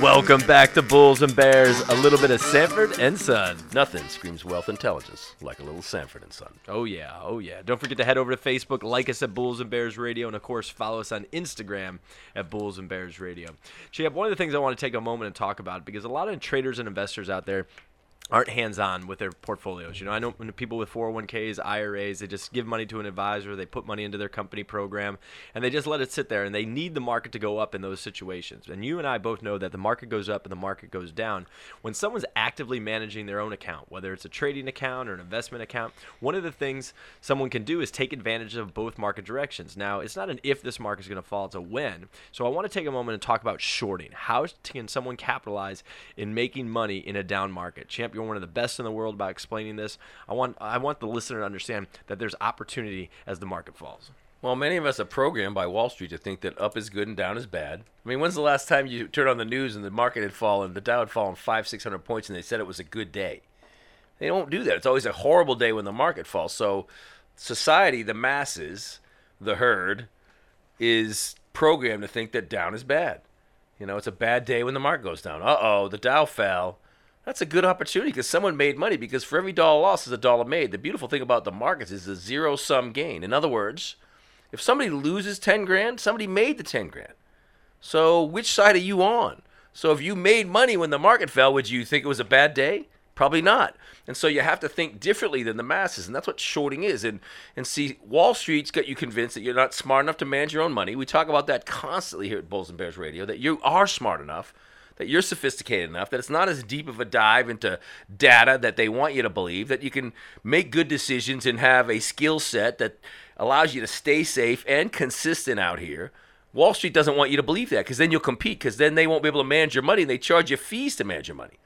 Welcome back to Bulls and Bears. A little bit of Sanford and Son. Nothing screams wealth intelligence like a little Sanford and Son. Oh yeah, oh yeah. Don't forget to head over to Facebook, like us at Bulls and Bears Radio, and of course follow us on Instagram at Bulls and Bears Radio. Champ, one of the things I want to take a moment and talk about because a lot of traders and investors out there aren't hands-on with their portfolios. You know, I know people with 401ks, IRAs, they just give money to an advisor, they put money into their company program, and they just let it sit there. And they need the market to go up in those situations. And you and I both know that the market goes up and the market goes down. When someone's actively managing their own account, whether it's a trading account or an investment account, one of the things someone can do is take advantage of both market directions. Now, it's not an if this market is going to fall; it's a when. So I want to take a moment and talk about shorting. How can someone capitalize in making money in a down market? You're one of the best in the world about explaining this. I want I want the listener to understand that there's opportunity as the market falls. Well, many of us are programmed by Wall Street to think that up is good and down is bad. I mean, when's the last time you turned on the news and the market had fallen, the Dow had fallen five, six hundred points, and they said it was a good day? They don't do that. It's always a horrible day when the market falls. So, society, the masses, the herd, is programmed to think that down is bad. You know, it's a bad day when the market goes down. Uh oh, the Dow fell that's a good opportunity because someone made money because for every dollar lost is a dollar made. The beautiful thing about the markets is the zero sum gain. In other words, if somebody loses 10 grand, somebody made the 10 grand. So which side are you on? So if you made money when the market fell, would you think it was a bad day? Probably not. And so you have to think differently than the masses, and that's what shorting is. And and see, Wall Street's got you convinced that you're not smart enough to manage your own money. We talk about that constantly here at Bulls and Bears Radio, that you are smart enough that you're sophisticated enough that it's not as deep of a dive into data that they want you to believe that you can make good decisions and have a skill set that allows you to stay safe and consistent out here. Wall Street doesn't want you to believe that because then you'll compete because then they won't be able to manage your money and they charge you fees to manage your money.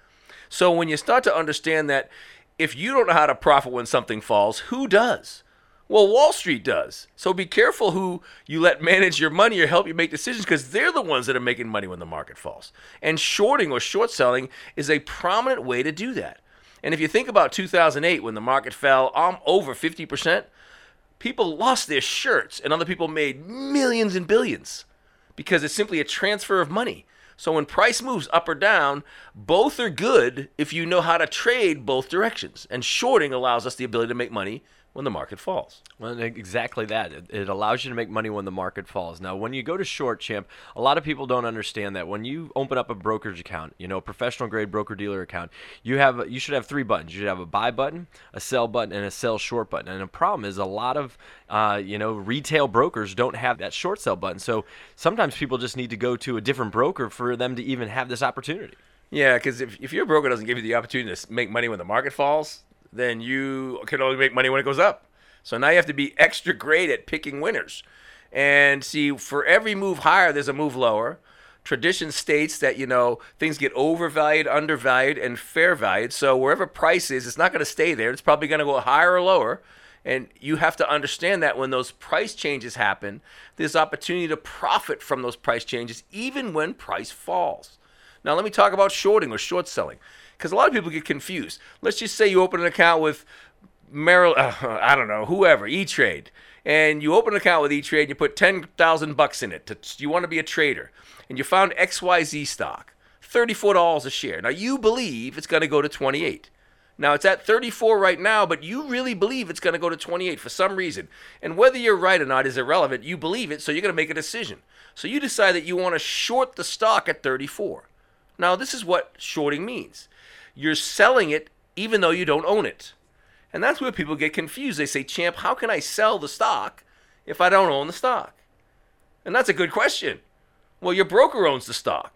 So when you start to understand that if you don't know how to profit when something falls, who does? Well, Wall Street does. So be careful who you let manage your money or help you make decisions because they're the ones that are making money when the market falls. And shorting or short selling is a prominent way to do that. And if you think about 2008 when the market fell um, over 50%, people lost their shirts and other people made millions and billions because it's simply a transfer of money. So when price moves up or down, both are good if you know how to trade both directions. And shorting allows us the ability to make money when the market falls. Well, exactly that. It, it, allows you to make money when the market falls. Now, when you go to short, champ, a lot of people don't understand that when you open up a brokerage account, you know, a professional grade broker dealer account, you have you should have three buttons. You should have a buy button, a sell button, and a sell short button. And the problem is a lot of uh, you know retail brokers don't have that short sell button. So sometimes people just need to go to a different broker for them to even have this opportunity. Yeah, because if, if your broker doesn't give you the opportunity to make money when the market falls, then you can only make money when it goes up. So now you have to be extra great at picking winners. And see, for every move higher, there's a move lower. Tradition states that, you know, things get overvalued, undervalued, and fair valued. So wherever price is, it's not going to stay there. It's probably going to go higher or lower. And you have to understand that when those price changes happen, there's opportunity to profit from those price changes, even when price falls. Now, let me talk about shorting or short selling because a lot of people get confused. Let's just say you open an account with Merrill, uh, I don't know, whoever, E Trade, and you open an account with E Trade, and you put ten thousand bucks in it. To, you want to be a trader, and you found XYZ stock, thirty-four dollars a share. Now you believe it's going to go to twenty-eight. Now it's at 34 right now, but you really believe it's going to go to 28 for some reason. And whether you're right or not is irrelevant. You believe it, so you're going to make a decision. So you decide that you want to short the stock at 34. Now, this is what shorting means you're selling it even though you don't own it. And that's where people get confused. They say, Champ, how can I sell the stock if I don't own the stock? And that's a good question. Well, your broker owns the stock.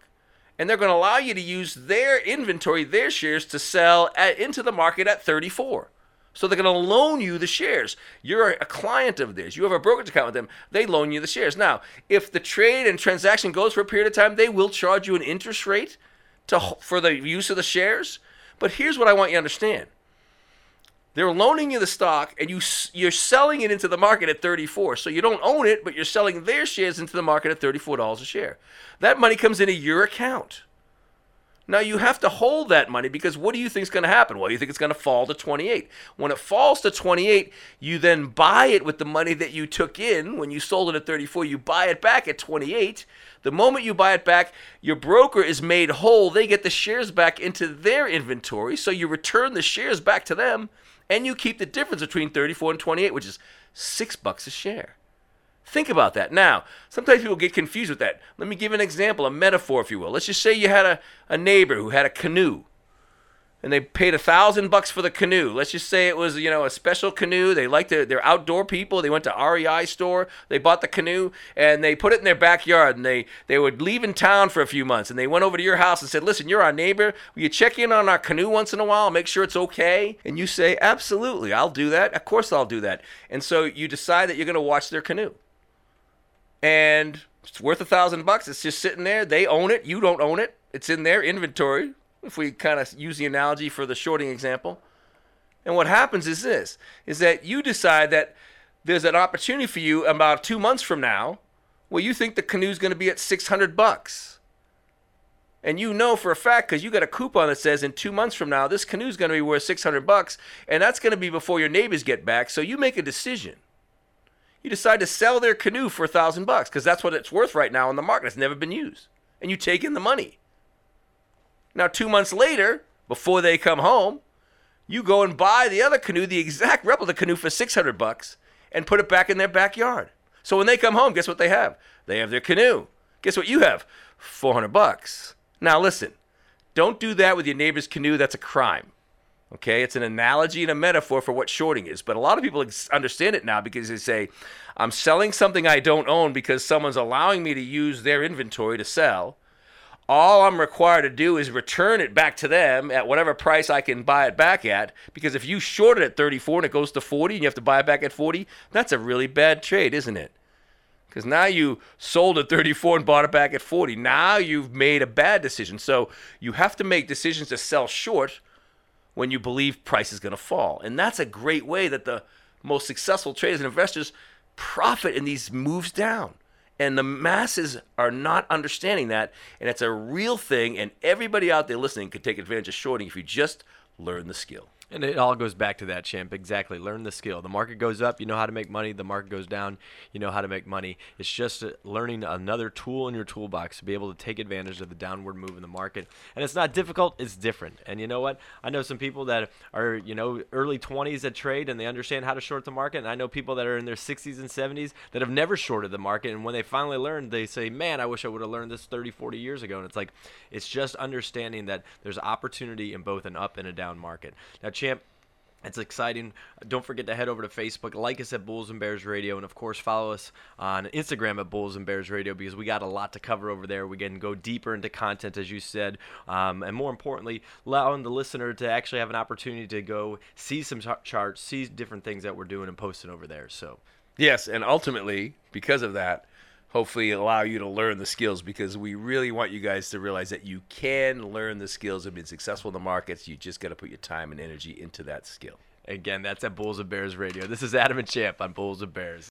And they're going to allow you to use their inventory, their shares, to sell at, into the market at 34. So they're going to loan you the shares. You're a client of theirs. You have a brokerage account with them. They loan you the shares. Now, if the trade and transaction goes for a period of time, they will charge you an interest rate to, for the use of the shares. But here's what I want you to understand. They're loaning you the stock and you you're selling it into the market at 34. So you don't own it, but you're selling their shares into the market at $34 a share. That money comes into your account. Now you have to hold that money because what do you think is going to happen? Well, you think it's going to fall to 28. When it falls to 28, you then buy it with the money that you took in when you sold it at 34. You buy it back at 28. The moment you buy it back, your broker is made whole. They get the shares back into their inventory, so you return the shares back to them, and you keep the difference between 34 and 28, which is six bucks a share. Think about that. Now, sometimes people get confused with that. Let me give an example, a metaphor, if you will. Let's just say you had a, a neighbor who had a canoe and they paid a thousand bucks for the canoe. Let's just say it was, you know, a special canoe. They like to, they're outdoor people. They went to REI store. They bought the canoe and they put it in their backyard. And they they would leave in town for a few months. And they went over to your house and said, "Listen, you're our neighbor. Will you check in on our canoe once in a while, make sure it's okay?" And you say, "Absolutely, I'll do that. Of course, I'll do that." And so you decide that you're going to watch their canoe and it's worth a thousand bucks. It's just sitting there. They own it. You don't own it. It's in their inventory. If we kind of use the analogy for the shorting example, and what happens is this: is that you decide that there's an opportunity for you about two months from now, where you think the canoe's going to be at six hundred bucks, and you know for a fact because you got a coupon that says in two months from now this canoe's going to be worth six hundred bucks, and that's going to be before your neighbors get back. So you make a decision you decide to sell their canoe for a thousand bucks because that's what it's worth right now in the market. It's never been used. And you take in the money. Now, two months later, before they come home, you go and buy the other canoe, the exact replica canoe for 600 bucks and put it back in their backyard. So when they come home, guess what they have? They have their canoe. Guess what you have? 400 bucks. Now listen, don't do that with your neighbor's canoe. That's a crime. Okay, it's an analogy and a metaphor for what shorting is. But a lot of people understand it now because they say, I'm selling something I don't own because someone's allowing me to use their inventory to sell. All I'm required to do is return it back to them at whatever price I can buy it back at. Because if you short it at 34 and it goes to 40 and you have to buy it back at 40, that's a really bad trade, isn't it? Because now you sold at 34 and bought it back at 40. Now you've made a bad decision. So you have to make decisions to sell short when you believe price is going to fall. And that's a great way that the most successful traders and investors profit in these moves down. And the masses are not understanding that. And it's a real thing. And everybody out there listening can take advantage of shorting if you just learn the skill. And it all goes back to that, champ. Exactly. Learn the skill. The market goes up, you know how to make money. The market goes down, you know how to make money. It's just uh, learning another tool in your toolbox to be able to take advantage of the downward move in the market. And it's not difficult, it's different. And you know what? I know some people that are, you know, early 20s that trade and they understand how to short the market. And I know people that are in their 60s and 70s that have never shorted the market. And when they finally learn, they say, man, I wish I would have learned this 30, 40 years ago. And it's like, it's just understanding that there's opportunity in both an up and a down market. Now, champ, it's exciting. Don't forget to head over to Facebook, like us at Bulls and Bears Radio, and of course follow us on Instagram at Bulls and Bears Radio because we got a lot to cover over there. We can go deeper into content, as you said, um, and more importantly, allowing the listener to actually have an opportunity to go see some charts, see different things that we're doing and posting over there. So, yes, and ultimately, because of that, hopefully allow you to learn the skills because we really want you guys to realize that you can learn the skills of being successful in the markets. You just got to put your time and energy into that skill. Again, that's at Bulls and Bears Radio. This is Adam and Champ on Bulls and Bears.